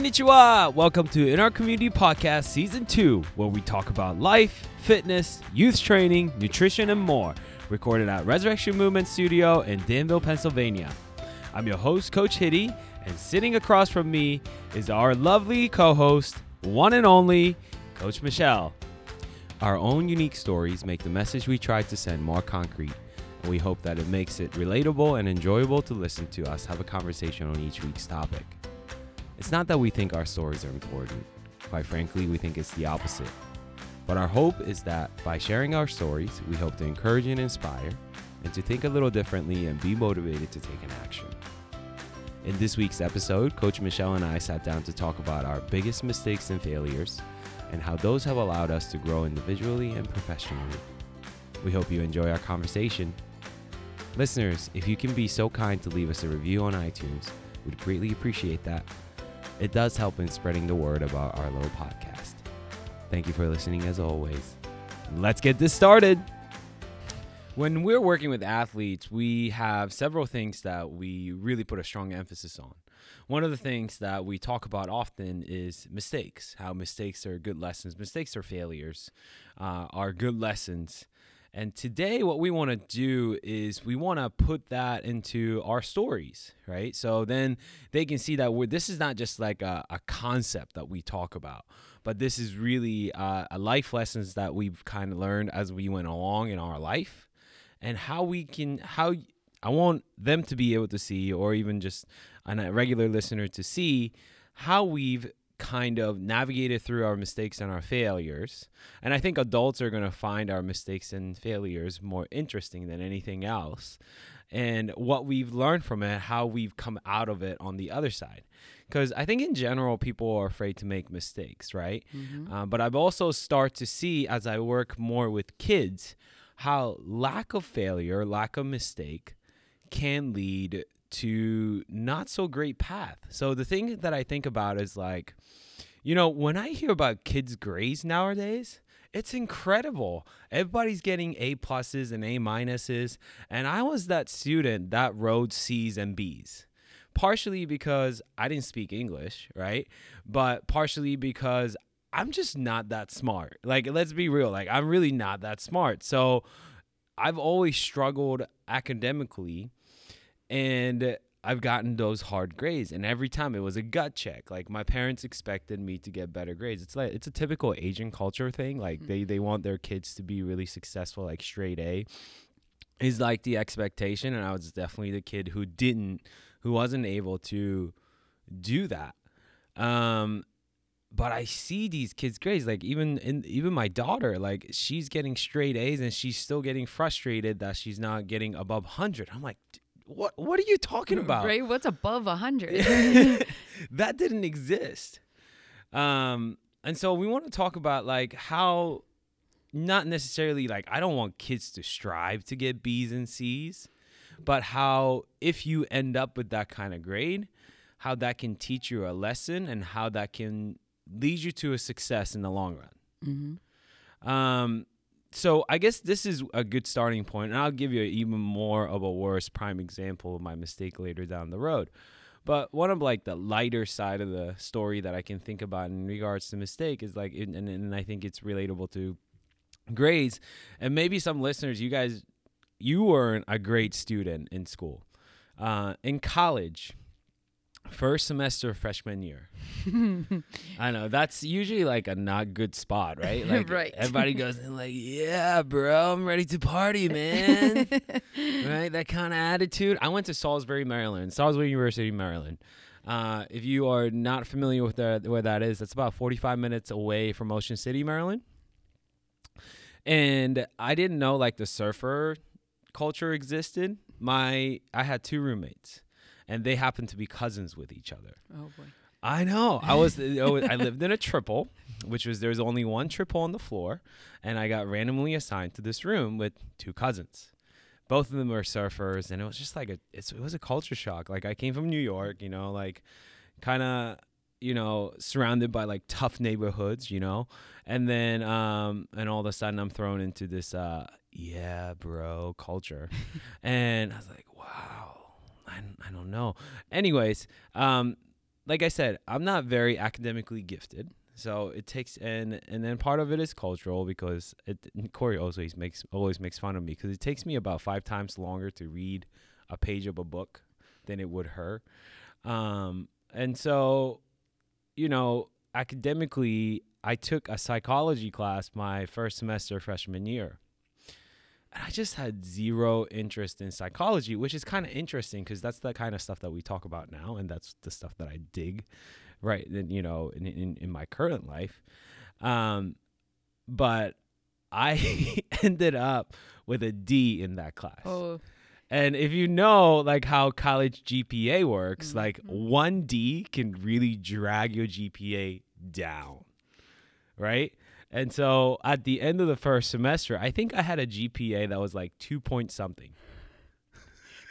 Konnichiwa! Welcome to In Our Community Podcast Season 2, where we talk about life, fitness, youth training, nutrition, and more. Recorded at Resurrection Movement Studio in Danville, Pennsylvania. I'm your host, Coach Hitty, and sitting across from me is our lovely co host, one and only, Coach Michelle. Our own unique stories make the message we try to send more concrete, and we hope that it makes it relatable and enjoyable to listen to us have a conversation on each week's topic. It's not that we think our stories are important. Quite frankly, we think it's the opposite. But our hope is that by sharing our stories, we hope to encourage and inspire, and to think a little differently and be motivated to take an action. In this week's episode, Coach Michelle and I sat down to talk about our biggest mistakes and failures and how those have allowed us to grow individually and professionally. We hope you enjoy our conversation. Listeners, if you can be so kind to leave us a review on iTunes, we'd greatly appreciate that. It does help in spreading the word about our little podcast. Thank you for listening as always. Let's get this started. When we're working with athletes, we have several things that we really put a strong emphasis on. One of the things that we talk about often is mistakes, how mistakes are good lessons, mistakes are failures, uh, are good lessons. And today, what we want to do is we want to put that into our stories, right? So then they can see that this is not just like a, a concept that we talk about, but this is really uh, a life lessons that we've kind of learned as we went along in our life, and how we can how I want them to be able to see, or even just a regular listener to see how we've kind of navigated through our mistakes and our failures. And I think adults are going to find our mistakes and failures more interesting than anything else. And what we've learned from it, how we've come out of it on the other side. Because I think in general, people are afraid to make mistakes, right? Mm-hmm. Uh, but I've also start to see as I work more with kids how lack of failure, lack of mistake can lead to not so great path. So the thing that I think about is like, you know, when I hear about kids' grades nowadays, it's incredible. Everybody's getting A pluses and A minuses, and I was that student that wrote C's and B's. Partially because I didn't speak English, right? But partially because I'm just not that smart. Like, let's be real. Like, I'm really not that smart. So I've always struggled academically and I've gotten those hard grades, and every time it was a gut check. Like my parents expected me to get better grades. It's like it's a typical Asian culture thing. Like mm-hmm. they they want their kids to be really successful, like straight A, is like the expectation. And I was definitely the kid who didn't, who wasn't able to do that. Um, but I see these kids' grades, like even in even my daughter, like she's getting straight A's and she's still getting frustrated that she's not getting above hundred. I'm like what what are you talking about? Right? What's above a hundred? that didn't exist. Um, and so we want to talk about like how not necessarily like I don't want kids to strive to get B's and C's, but how if you end up with that kind of grade, how that can teach you a lesson and how that can lead you to a success in the long run. Mm-hmm. Um, so I guess this is a good starting point, and I'll give you even more of a worse prime example of my mistake later down the road. But one of like the lighter side of the story that I can think about in regards to mistake is like, and, and I think it's relatable to grades, and maybe some listeners, you guys, you weren't a great student in school, uh, in college First semester freshman year. I know that's usually like a not good spot, right? Like right. everybody goes in like, "Yeah, bro, I'm ready to party, man." right? That kind of attitude. I went to Salisbury, Maryland. Salisbury University, Maryland. Uh, if you are not familiar with the, where that is, that's about 45 minutes away from Ocean City, Maryland. And I didn't know like the surfer culture existed. My I had two roommates and they happen to be cousins with each other. Oh boy. I know. I was I lived in a triple, which was there's only one triple on the floor, and I got randomly assigned to this room with two cousins. Both of them were surfers, and it was just like a it was a culture shock. Like I came from New York, you know, like kind of you know surrounded by like tough neighborhoods, you know, and then um and all of a sudden I'm thrown into this uh yeah bro culture, and I was like wow I, I don't know. Anyways, um, like I said, I'm not very academically gifted. So it takes and and then part of it is cultural because it Corey always makes always makes fun of me because it takes me about five times longer to read a page of a book than it would her. Um, and so, you know, academically, I took a psychology class my first semester freshman year. And I just had zero interest in psychology, which is kind of interesting because that's the kind of stuff that we talk about now, and that's the stuff that I dig, right? And you know, in in, in my current life, um, but I ended up with a D in that class. Oh, And if you know like how college GPA works, like Mhm. one D can really drag your GPA down. Right? And so at the end of the first semester, I think I had a GPA that was like two point something.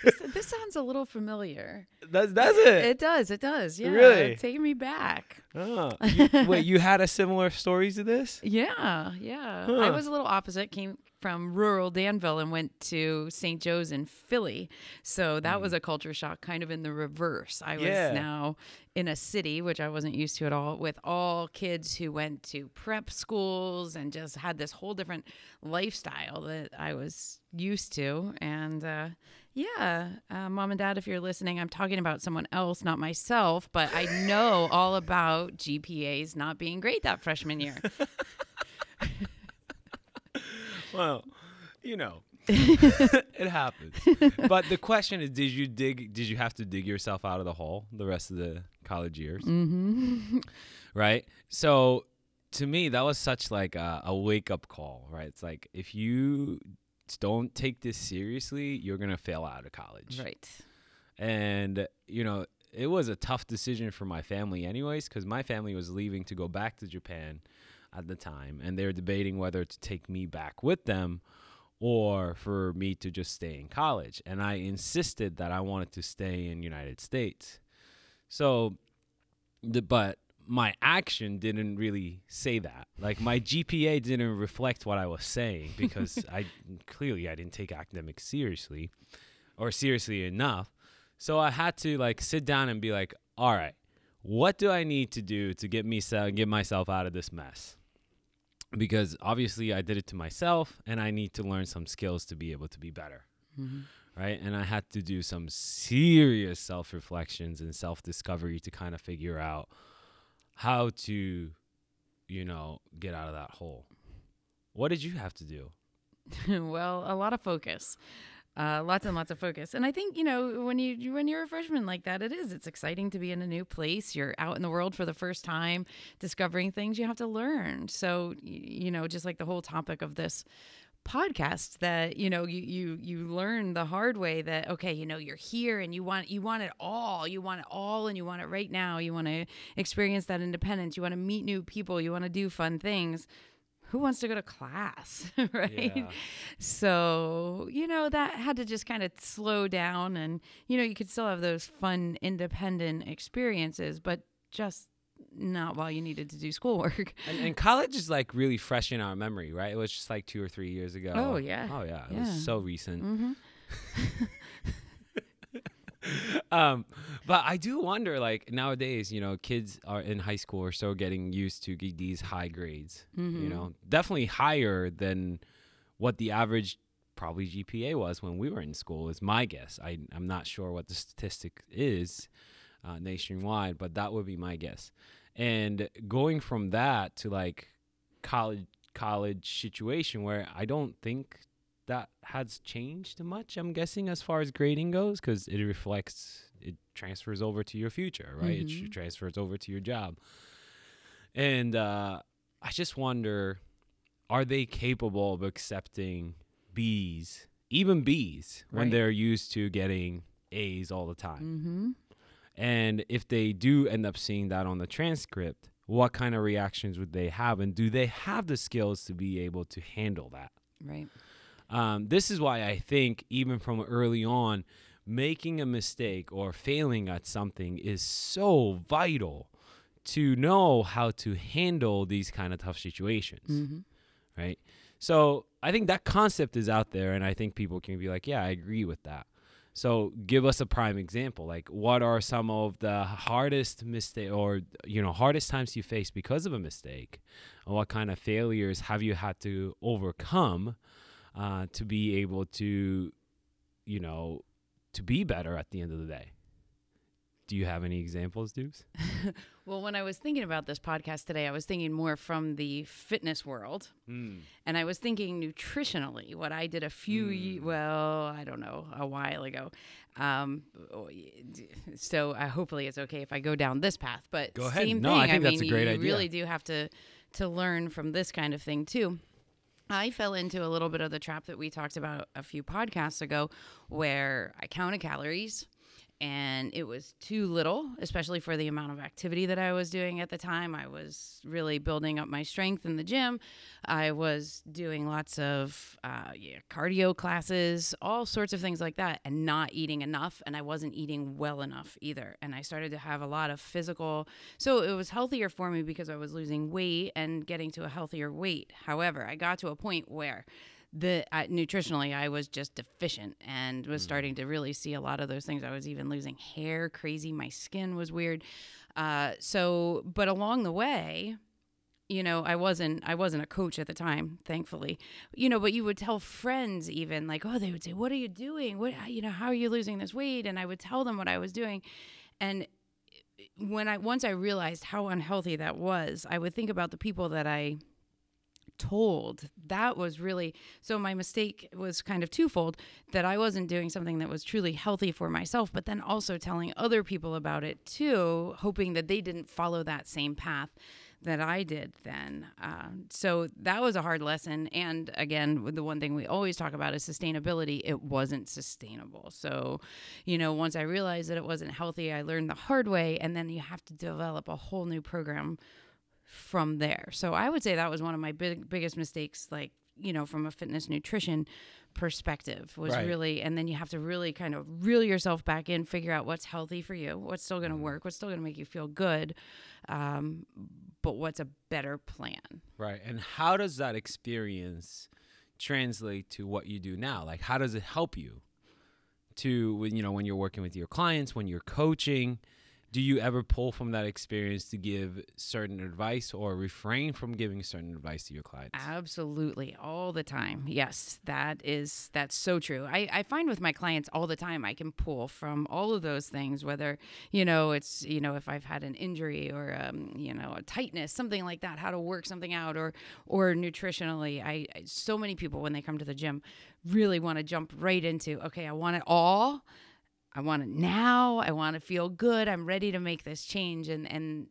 this, this sounds a little familiar. Does that's it. It does. It does. Yeah. Really? Take me back. Oh. You- wait, you had a similar story to this? Yeah, yeah. Huh. I was a little opposite. Came from rural Danville and went to St. Joe's in Philly. So that was a culture shock, kind of in the reverse. I Mm. Yeah. was now in a city, which I wasn't used to at all, with all kids who went to prep schools and just had this whole different lifestyle that I was used to. And uh, yeah, uh, mom and dad, if you're listening, I'm talking about someone else, not myself, but I know all about GPAs not being great that freshman year. Well, you know. it happens. But the question is did you dig did you have to dig yourself out of the hole the rest of the college years? Mm-hmm. right? So to me, that was such like a, a wake up call, right? It's like if you don't take this seriously, you're gonna fail out of college, Right. and you know it was a tough decision for my family, anyways, because my family was leaving to go back to Japan at the time, and they were debating whether to take me back with them or for me to just stay in college. And I insisted that I wanted to stay in United States. So, the, but my action didn't really say that. Like my GPA didn't reflect what I was saying because I clearly I didn't take academics seriously or seriously enough. So I had to like sit down and be like, all right, what do I need to do to get me get myself out of this mess? Because obviously I did it to myself and I need to learn some skills to be able to be better. Mhm. Right? And I had to do some serious self-reflections and self-discovery to kind of figure out how to you know, get out of that hole. What did you have to do? well, a lot of focus. Uh, lots and lots of focus, and I think you know when you when you're a freshman like that, it is. It's exciting to be in a new place. You're out in the world for the first time, discovering things you have to learn. So you know, just like the whole topic of this podcast that you know you you you learn the hard way that okay you know you're here and you want you want it all you want it all and you want it right now you want to experience that independence you want to meet new people you want to do fun things who wants to go to class right Yeah. so you know that had to just kind of slow down and you know you could still have those fun independent experiences but just not while you needed to do schoolwork And, and college is like really fresh in our memory, right? It was just like two or three years ago. Oh, yeah. Oh yeah. It Yeah. was so recent. hmm um, but I do wonder, like nowadays, you know, kids are in high school are still getting used to these high grades. Mm-hmm. You know, definitely higher than what the average probably GPA was when we were in school. Is my guess. I I'm not sure what the statistic is uh, nationwide, but that would be my guess. And going from that to like college college situation where I don't think that has changed much. I'm guessing as far as grading goes, because it reflects, it transfers over to your future, right? It Mhm. tr- transfers over to your job, and uh, I just wonder, are they capable of accepting B's, even B's, when they're used to getting A's all the time? Mm-hmm. And if they do end up seeing that on the transcript, what kind of reactions would they have, and do they have the skills to be able to handle that? Right. Um, this is why I think even from early on, making a mistake or failing at something is so vital to know how to handle these kind of tough situations, Mm-hmm. right? So I think that concept is out there, and I think people can be like, "Yeah, I agree with that." So give us a prime example. Like what are some of the hardest mistake or you know hardest times you face because of a mistake? And what kind of failures have you had to overcome uh, to be able to you know to be better at the end of the day? Do you have any examples, Dukes? well, when I was thinking about this podcast today, I was thinking more from the fitness world. Mm. And I was thinking nutritionally, what I did a few, mm. well, I don't know, a while ago. Um, so uh, hopefully it's okay if I go down this path. But go ahead. Same no, thing. I think I that's mean, a great you idea. really do have to to learn from this kind of thing too. I fell into a little bit of the trap that we talked about a few podcasts ago, where I counted calories and it was too little, especially for the amount of activity that I was doing at the time. I was really building up my strength in the gym. I was doing lots of uh, yeah, cardio classes, all sorts of things like that, and not eating enough. And I wasn't eating well enough either. And I started to have a lot of physical. So it was healthier for me because I was losing weight and getting to a healthier weight. However, I got to a point where the uh, nutritionally I was just deficient and was mm. starting to really see a lot of those things. I was even losing hair, crazy. My skin was weird. Uh, so, but along the way, you know, I wasn't I wasn't a coach at the time, thankfully. You know, but you would tell friends even like, oh, they would say, "What are you doing? What you know, how are you losing this weight?" And I would tell them what I was doing, and when I once I realized how unhealthy that was, I would think about the people that I told. That was really so my mistake was kind of twofold that I wasn't doing something that was truly healthy for myself, but then also telling other people about it too, hoping that they didn't follow that same path that I did then. Uh, so that was a hard lesson. And again, the one thing we always talk about is sustainability. It wasn't sustainable. So, you know, once I realized that it wasn't healthy, I learned the hard way. And then you have to develop a whole new program from there. So I would say that was one of my big biggest mistakes like, you know, from a fitness nutrition perspective was right. really and then you have to really kind of reel yourself back in, figure out what's healthy for you, what's still going to mm-hmm. work, what's still going to make you feel good. Um, but what's a better plan? Right. And how does that experience translate to what you do now? Like how does it help you to you know when you're working with your clients, when you're coaching? Do you ever pull from that experience to give certain advice or refrain from giving certain advice to your clients? Absolutely all the time yes that is that's so true I, I find with my clients all the time i can pull from all of those things whether you know it's you know if i've had an injury or um, you know a tightness something like that how to work something out or or nutritionally I, I so many people when they come to the gym really want to jump right into okay i want it all I want it now. I want to feel good. I'm ready to make this change and and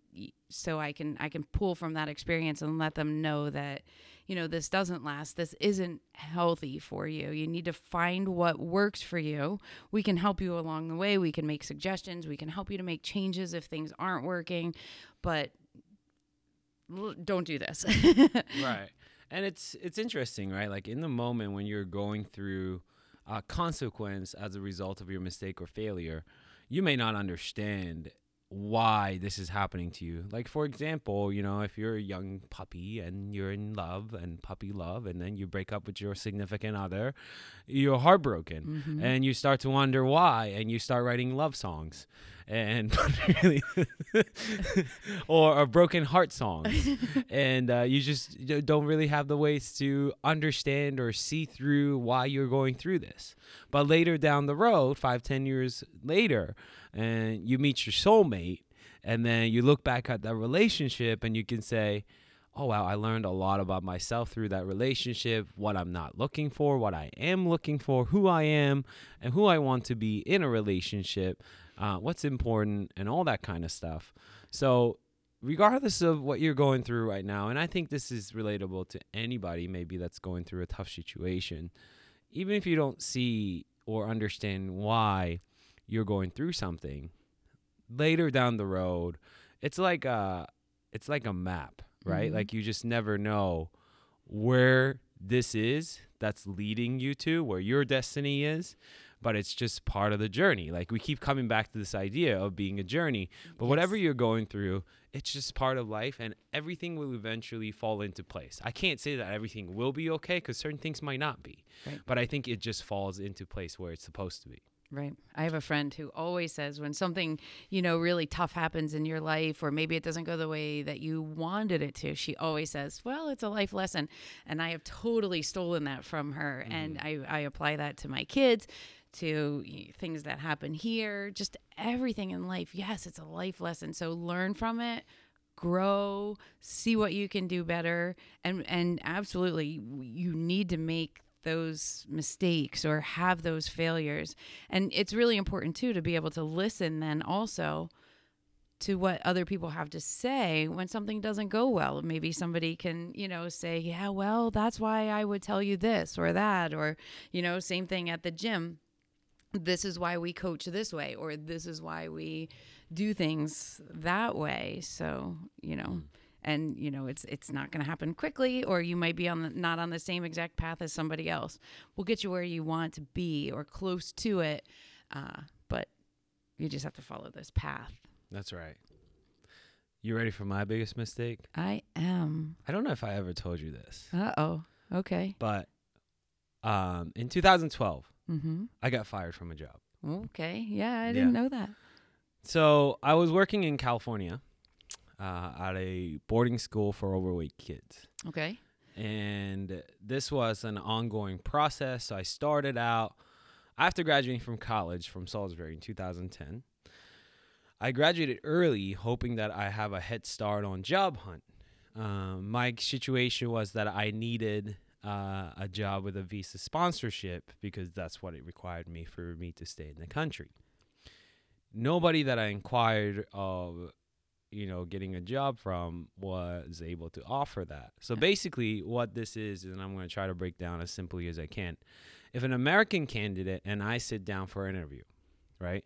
so I can I can pull from that experience and let them know that you know this doesn't last. This isn't healthy for you. You need to find what works for you. We can help you along the way. We can make suggestions. We can help you to make changes if things aren't working, but don't do this. right. And it's it's interesting, right? Like in the moment when you're going through uh, consequence as a result of your mistake or failure, you may not understand why this is happening to you. Like, for example, you know, if you're a young puppy and you're in love and puppy love, and then you break up with your significant other, you're heartbroken mm-hmm. and you start to wonder why, and you start writing love songs and really or a broken heart songs and uh, you just don't really have the ways to understand or see through why you're going through this but later down the road five ten years later and you meet your soulmate and then you look back at that relationship and you can say oh wow i learned a lot about myself through that relationship what i'm not looking for what i am looking for who i am and who i want to be in a relationship uh, what's important, and all that kind of stuff. So, regardless of what you're going through right now, and I think this is relatable to anybody maybe that's going through a tough situation, even if you don't see or understand why you're going through something, later down the road, it's like a it's like a map, right? Mm-hmm. Like you just never know where this is that's leading you to, where your destiny is but it's just part of the journey. Like we keep coming back to this idea of being a journey, but yes. whatever you're going through, it's just part of life and everything will eventually fall into place. I can't say that everything will be okay because certain things might not be, right. but I think it just falls into place where it's supposed to be. Right. I have a friend who always says when something, you know, really tough happens in your life, or maybe it doesn't go the way that you wanted it to, she always says, Well, it's a life lesson. And I have totally stolen that from her. And mm-hmm. I, I apply that to my kids, to things that happen here, just everything in life. Yes, it's a life lesson. So learn from it. Grow, see what you can do better, and and absolutely, you need to make those mistakes or have those failures. And it's really important too to be able to listen then also to what other people have to say when something doesn't go well. Maybe somebody can, you know, say, "Yeah, well, that's why I would tell you this or that," or, you know, same thing at the gym. This is why we coach this way or this is why we do things that way. So, you know, hmm. And you know it's it's not going to happen quickly or you might be on the, not on the same exact path as somebody else. We'll get you where you want to be or close to it uh, but you just have to follow this path. That's right. You ready for my biggest mistake? i am. I don't know if I ever told you this, uh-oh. Okay. But um, in 2012, mm-hmm. I got fired from a job. okay. Yeah i didn't Yeah. know that. So I was working in California uh, at a boarding school for overweight kids. okay And this was an ongoing process. So I started out after graduating from college from Salisbury in 2010. I graduated early, hoping that I have a head start on job hunt. Um, my situation was that I needed uh, a job with a visa sponsorship because that's what it required me for me to stay in the country. Nobody that I inquired of, you know, getting a job from was able to offer that. So basically, what this is, and I'm going to try to break down as simply as I can. If an American candidate and I sit down for an interview, right?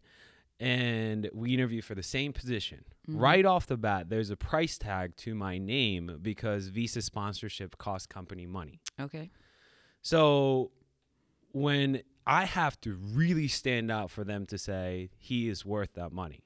and we interview for the same position. Mhm. Right off the bat, there's a price tag to my name because visa sponsorship costs company money. okay So when I have to really stand out for them to say he is worth that money,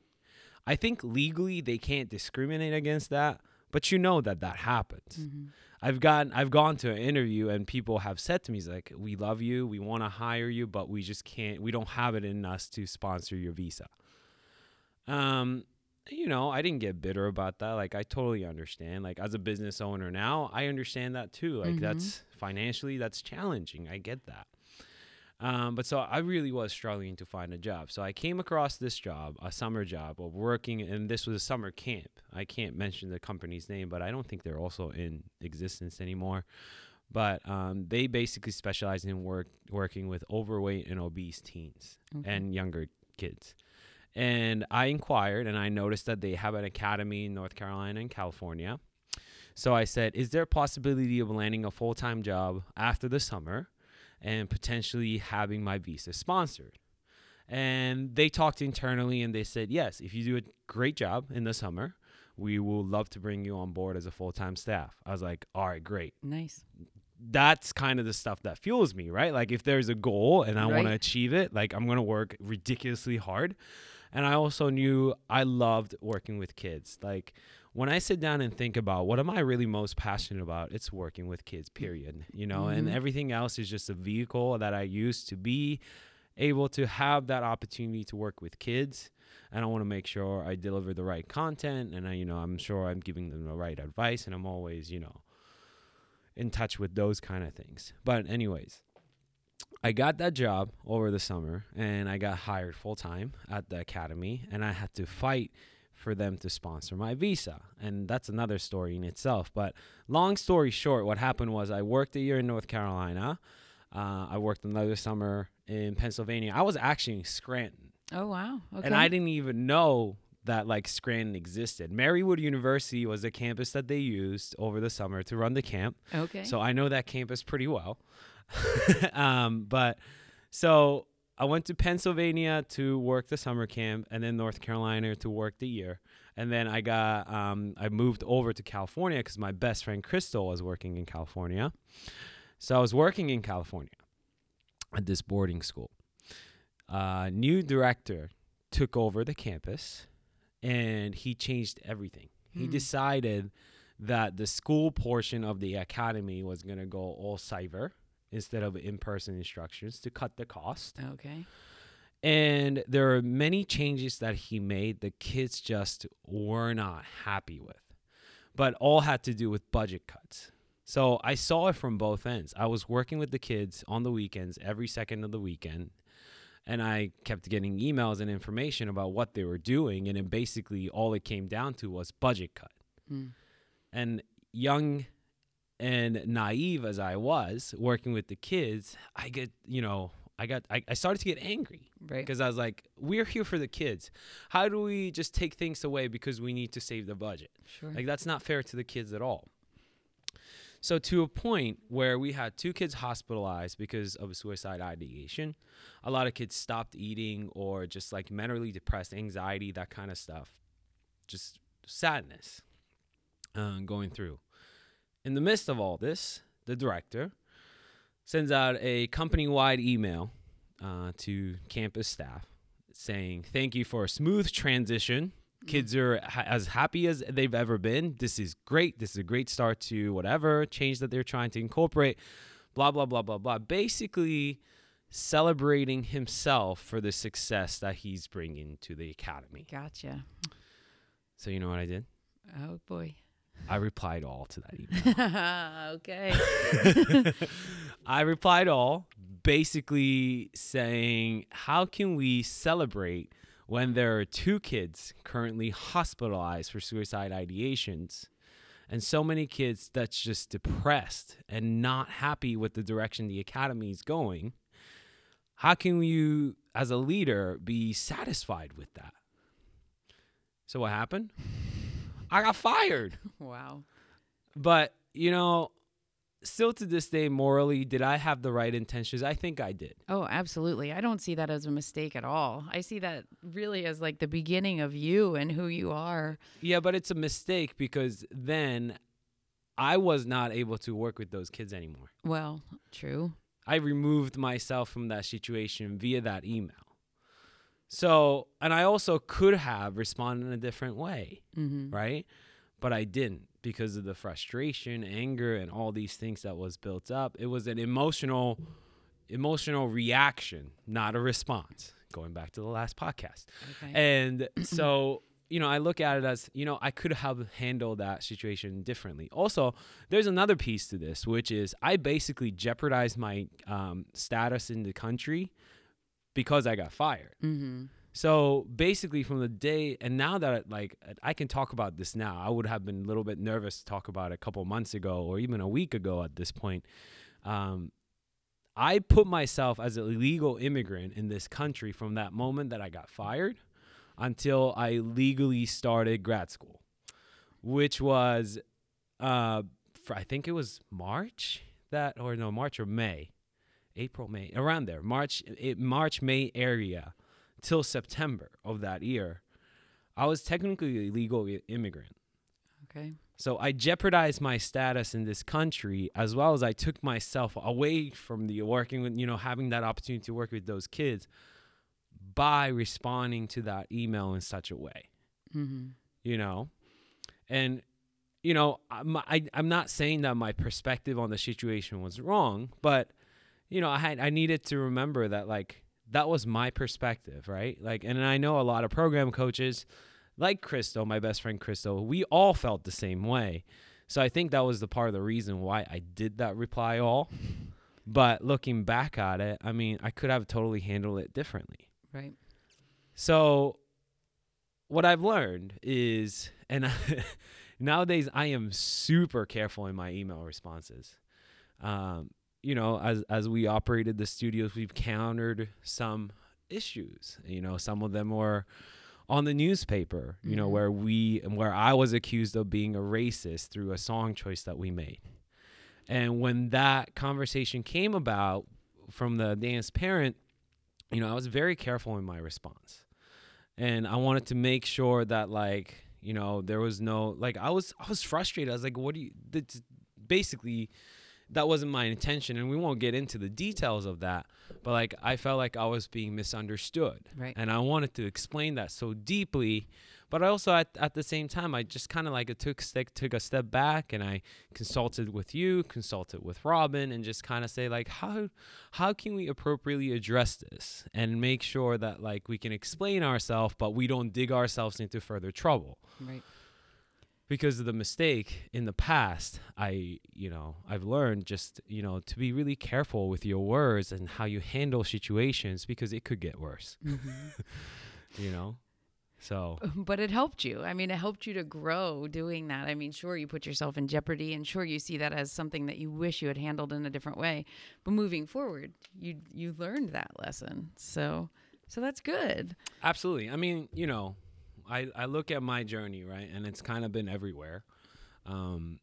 I think legally they can't discriminate against that, but you know that that happens. mm-hmm. I've gotten I've gone to an interview and people have said to me "It's like we love you, we want to hire you, but we just can't we don't have it in us to sponsor your visa. Um you know, I didn't get bitter about that. Like I totally understand. Like as a business owner now, I understand that too. Like Mhm. that's financially that's challenging. I get that. Um, but so I really was struggling to find a job. So I came across this job, a summer job of working, and this was a summer camp. I can't mention the company's name, but I don't think they're also in existence anymore. But um, they basically specialize in work working with overweight and obese teens Okay. and younger kids. And I inquired, and I noticed that they have an academy in North Carolina and California. So I said, "Is there a possibility of landing a full time job after the summer?" And potentially having my visa sponsored. And they talked internally and they said, yes, if you do a great job in the summer, we will love to bring you on board as a full time staff. I was like, all right, great. nice That's kind of the stuff that fuels me, right? Like if there's a goal and I want to achieve it, like I'm going to work ridiculously hard. And I also knew I loved working with kids. Like when I sit down and think about what am I really most passionate about, it's working with kids, period. You know, and Mhm. everything else is just a vehicle that I use to be able to have that opportunity to work with kids. And I want to make sure I deliver the right content and I, you know, I'm sure I'm giving them the right advice and I'm always, you know, in touch with those kind of things. But anyways, I got that job over the summer and I got hired full time at the academy and I had to fight for them to sponsor my visa. And that's another story in itself. But long story short, what happened was I worked a year in North Carolina. Uh, I worked another summer in Pennsylvania. I was actually in Scranton. oh wow okay And I didn't even know that like Scranton existed. Marywood University was the campus that they used over the summer to run the camp. okay So I know that campus pretty well. um, but so I went to Pennsylvania to work the summer camp, and then North Carolina to work the year. And then I got um, I moved over to California because my best friend Crystal was working in California. So I was working in California at this boarding school. Uh, new director took over the campus, and he changed everything. He Hmm. decided that the school portion of the academy was going to go all cyber instead of in-person instructions to cut the cost. okay And there are many changes that he made the kids just were not happy with, but all had to do with budget cuts. So I saw it from both ends. I was working with the kids on the weekends, every second of the weekend, and I kept getting emails and information about what they were doing. And then basically all it came down to was budget cut. Mm. And young and naive as I was working with the kids, I get, you know, I got, I, I started to get angry Right. because I was like, we're here for the kids. How do we just take things away because we need to save the budget? Sure. Like that's not fair to the kids at all. So to a point where we had two kids hospitalized because of a suicide ideation, a lot of kids stopped eating or just like mentally depressed, anxiety, that kind of stuff, just sadness uh, going through. In the midst of all this, the director sends out a company-wide email uh, to campus staff saying, "Thank you for a smooth transition." kids are ha- as happy as they've ever been. This is great. This is a great start to whatever change that they're trying to incorporate. Blah, blah, blah, blah, blah. Basically, celebrating himself for the success that he's bringing to the academy. Gotcha. So, you know what I did? Oh boy. I replied all to that email. okay. I replied all, basically saying, How can we celebrate when there are two kids currently hospitalized for suicide ideations and so many kids that's just depressed and not happy with the direction the academy is going? How can you, as a leader, be satisfied with that? So, what happened? I got fired. wow. But, you know, still to this day, morally, did I have the right intentions? I think I did. Oh, absolutely. I don't see that as a mistake at all. I see that really as like the beginning of you and who you are. Yeah, but it's a mistake because then I was not able to work with those kids anymore. Well, true. I removed myself from that situation via that email. So, and I also could have responded in a different way, Mm-hmm. right? But I didn't because of the frustration, anger, and all these things that was built up. It was an emotional, emotional reaction, not a response. Going back to the last podcast. Okay. And so, you know, I look at it as, you know, I could have handled that situation differently. Also, there's another piece to this, which is I basically jeopardized my um, status in the country because I got fired. mm-hmm. So basically, from the day, and now that like I can talk about this now, I would have been a little bit nervous to talk about it a couple months ago or even a week ago at this point. Um, I put myself as an illegal immigrant in this country from that moment that I got fired until I legally started grad school, which was, uh, I think it was March that, or no, March or May, April, May, around there, March, it, March, May area till September of that year, I was technically a legal immigrant. Okay. So I jeopardized my status in this country as well as I took myself away from the working with, you know, having that opportunity to work with those kids by responding to that email in such a way, Mm-hmm. you know? And, you know, I'm, I, I'm not saying that my perspective on the situation was wrong, but, you know, I had, I needed to remember that, like, that was my perspective, right? Like, and I know a lot of program coaches, like Crystal, my best friend Crystal, we all felt the same way. So I think that was the part of the reason why I did that reply all. But looking back at it, I mean, I could have totally handled it differently. Right. So what I've learned is, and nowadays I am super careful in my email responses. Um, you know, as as we operated the studios, we've countered some issues. You know, some of them were on the newspaper. You know, Mhm. where we where I was accused of being a racist through a song choice that we made. And when that conversation came about from the dance parent, you know, I was very careful in my response. And I wanted to make sure that like, you know, there was no like I was I was frustrated. I was like, what do you that's basically that wasn't my intention and we won't get into the details of that but like i felt like i was being misunderstood Right. and i wanted to explain that so deeply but I also at, at the same time I just kind of like it took step, took a step back and I consulted with you, consulted with Robin, and just kind of say like how how can we appropriately address this and make sure that like we can explain ourselves, but we don't dig ourselves into further trouble Right. Because of the mistake in the past i you know i've learned just you know to be really careful with your words and how you handle situations because it could get worse mm-hmm. you know so um, But it helped you. I mean, it helped you to grow doing that. I mean, sure, you put yourself in jeopardy, and sure, you see that as something that you wish you had handled in a different way. But moving forward, you you learned that lesson. So, so that's good. absolutely i mean you know i i look at my journey right and it's kind of been everywhere um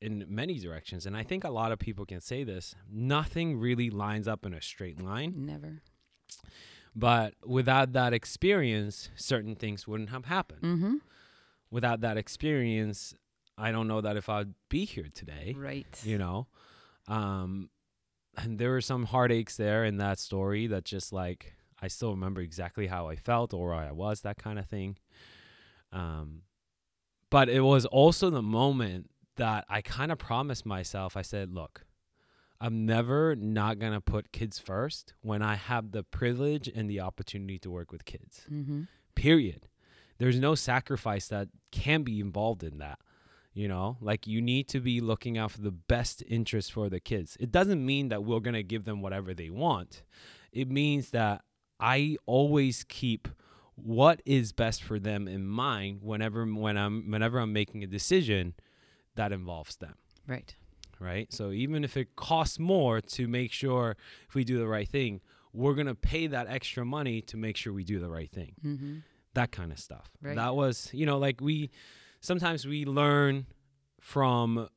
in many directions and i think a lot of people can say this nothing really lines up in a straight line Never. but without that experience certain things wouldn't have happened Mm-hmm. without that experience, I don't know that if I'd be here today, Right. you know. Um and there were some heartaches there in that story that just like I still remember exactly how I felt or where I was, that kind of thing. Um but it was also the moment that I kind of promised myself. I said, "Look, I'm never not going to put kids first when I have the privilege and the opportunity to work with kids." Mm-hmm. period there's no sacrifice that can be involved in that you know like you need to be looking out for the best interest for the kids it doesn't mean that we're going to give them whatever they want it means that i always keep what is best for them in mind whenever when i'm whenever i'm making a decision that involves them Right. right? So even if it costs more to make sure if we do the right thing, we're gonna pay that extra money to make sure we do the right thing. Mm-hmm. That kind of stuff. Right. That was, you know, like we sometimes we learn from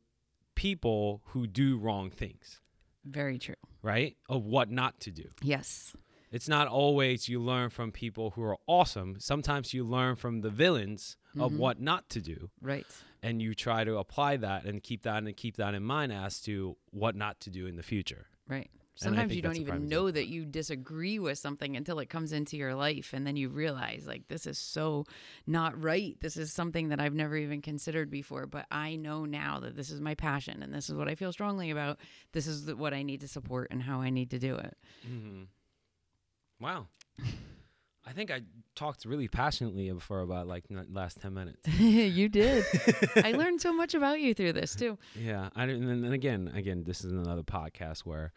people who do wrong things, Very true. right? Of what not to do. Yes. It's not always you learn from people who are awesome. Sometimes you learn from the villains of Mhm. what not to do. Right. and you try to apply that and keep that and keep that in mind as to what not to do in the future. Right. Sometimes you don't that's a prime even know that you disagree with something until it comes into your life. And then you realize, like, this is so not right. This is something that I've never even considered before. But I know now that this is my passion and this is what I feel strongly about. This is what I need to support and how I need to do it. Mm-hmm. Wow. I think I talked really passionately for about like the last 10 minutes. you did. I learned so much about you through this, too. Yeah. I didn't, and then again, again, this is another podcast where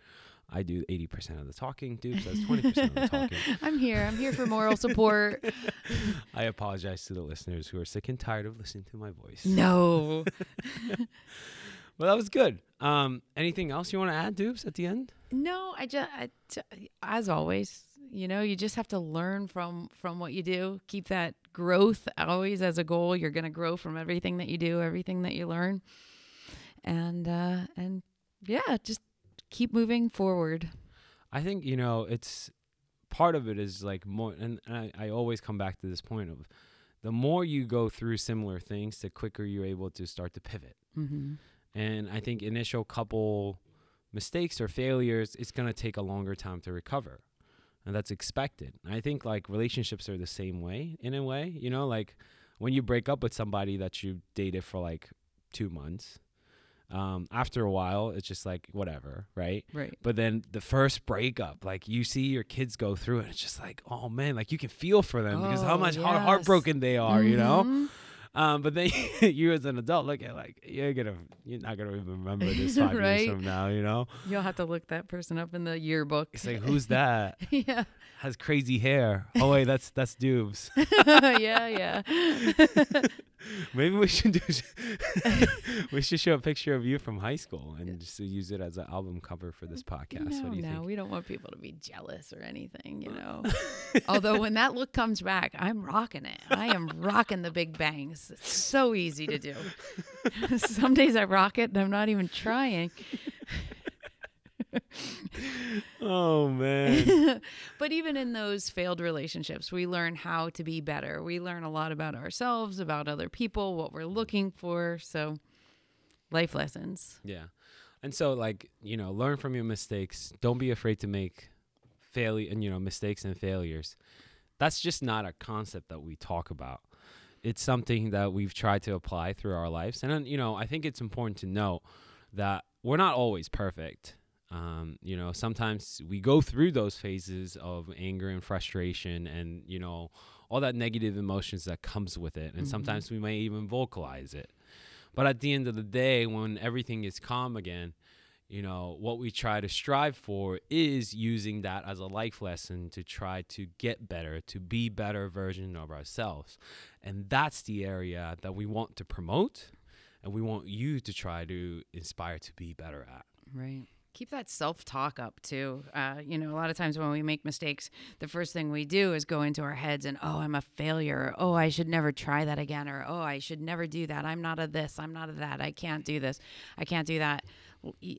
I do 80% of the talking, dude. That's 20% of the talking. I'm here. I'm here for moral support. I apologize to the listeners who are sick and tired of listening to my voice. No. Well, that was good. Um, anything else you want to add, Dupes, at the end? No, I just, I, t- as always, you know, you just have to learn from from what you do. Keep that growth always as a goal. You're going to grow from everything that you do, everything that you learn, and uh, and yeah, just keep moving forward. I think you know it's part of it is like more, and I, I always come back to this point of the more you go through similar things, the quicker you're able to start to pivot. Mm-hmm. And I think initial couple mistakes or failures, it's gonna take a longer time to recover, and that's expected. I think like relationships are the same way in a way. You know, like when you break up with somebody that you dated for like two months. Um, after a while, it's just like whatever, right? Right. But then the first breakup, like you see your kids go through it, it's just like, oh man, like you can feel for them because how Oh, much heart- heartbroken they are, you know. Um, but then you as an adult look at like you're gonna, you're not gonna even remember this five Right. years from now, you know. You'll have to look that person up in the yearbook. It's like who's that? yeah. Has crazy hair. Oh wait, that's that's Dubes. yeah, yeah. Maybe we should do. we should show a picture of you from high school and just use it as an album cover for this podcast. no, what do you no, think? we don't want people to be jealous or anything, you know. Although when that look comes back, I'm rocking it. I am rocking the big bangs. It's so easy to do. Some days I rock it and I'm not even trying. Oh man. but even in those failed relationships, we learn how to be better. We learn a lot about ourselves, about other people, what we're looking for. So, life lessons. Yeah. And so like, you know, learn from your mistakes. Don't be afraid to make failure and you know, mistakes and failures. That's just not a concept that we talk about. It's something that we've tried to apply through our lives. And, you know, I think it's important to note that we're not always perfect. Um, you know, sometimes we go through those phases of anger and frustration and, you know, all that negative emotions that comes with it. And Mhm. sometimes we may even vocalize it. But at the end of the day, when everything is calm again, you know, what we try to strive for is using that as a life lesson to try to get better, to be better version of ourselves. And that's the area that we want to promote and we want you to try to inspire to be better at. Right. Keep that self talk up too. Uh, you know, a lot of times when we make mistakes, the first thing we do is go into our heads and, oh, I'm a failure. Or, oh, I should never try that again. Or, oh, I should never do that. I'm not a this. I'm not a that. I can't do this. I can't do that.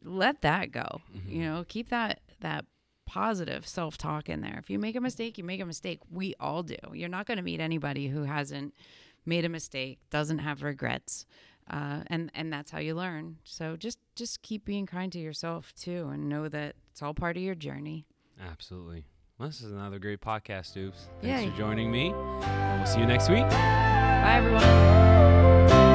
Let that go. You know, keep that, that positive self talk in there. If you make a mistake, you make a mistake. We all do. You're not going to meet anybody who hasn't made a mistake, doesn't have regrets uh, and and that's how you learn. So just just keep being kind to yourself too, and know that it's all part of your journey. Absolutely. Well, this is another great podcast, Oops. Thanks Yay. for joining me. And we'll see you next week. Bye everyone.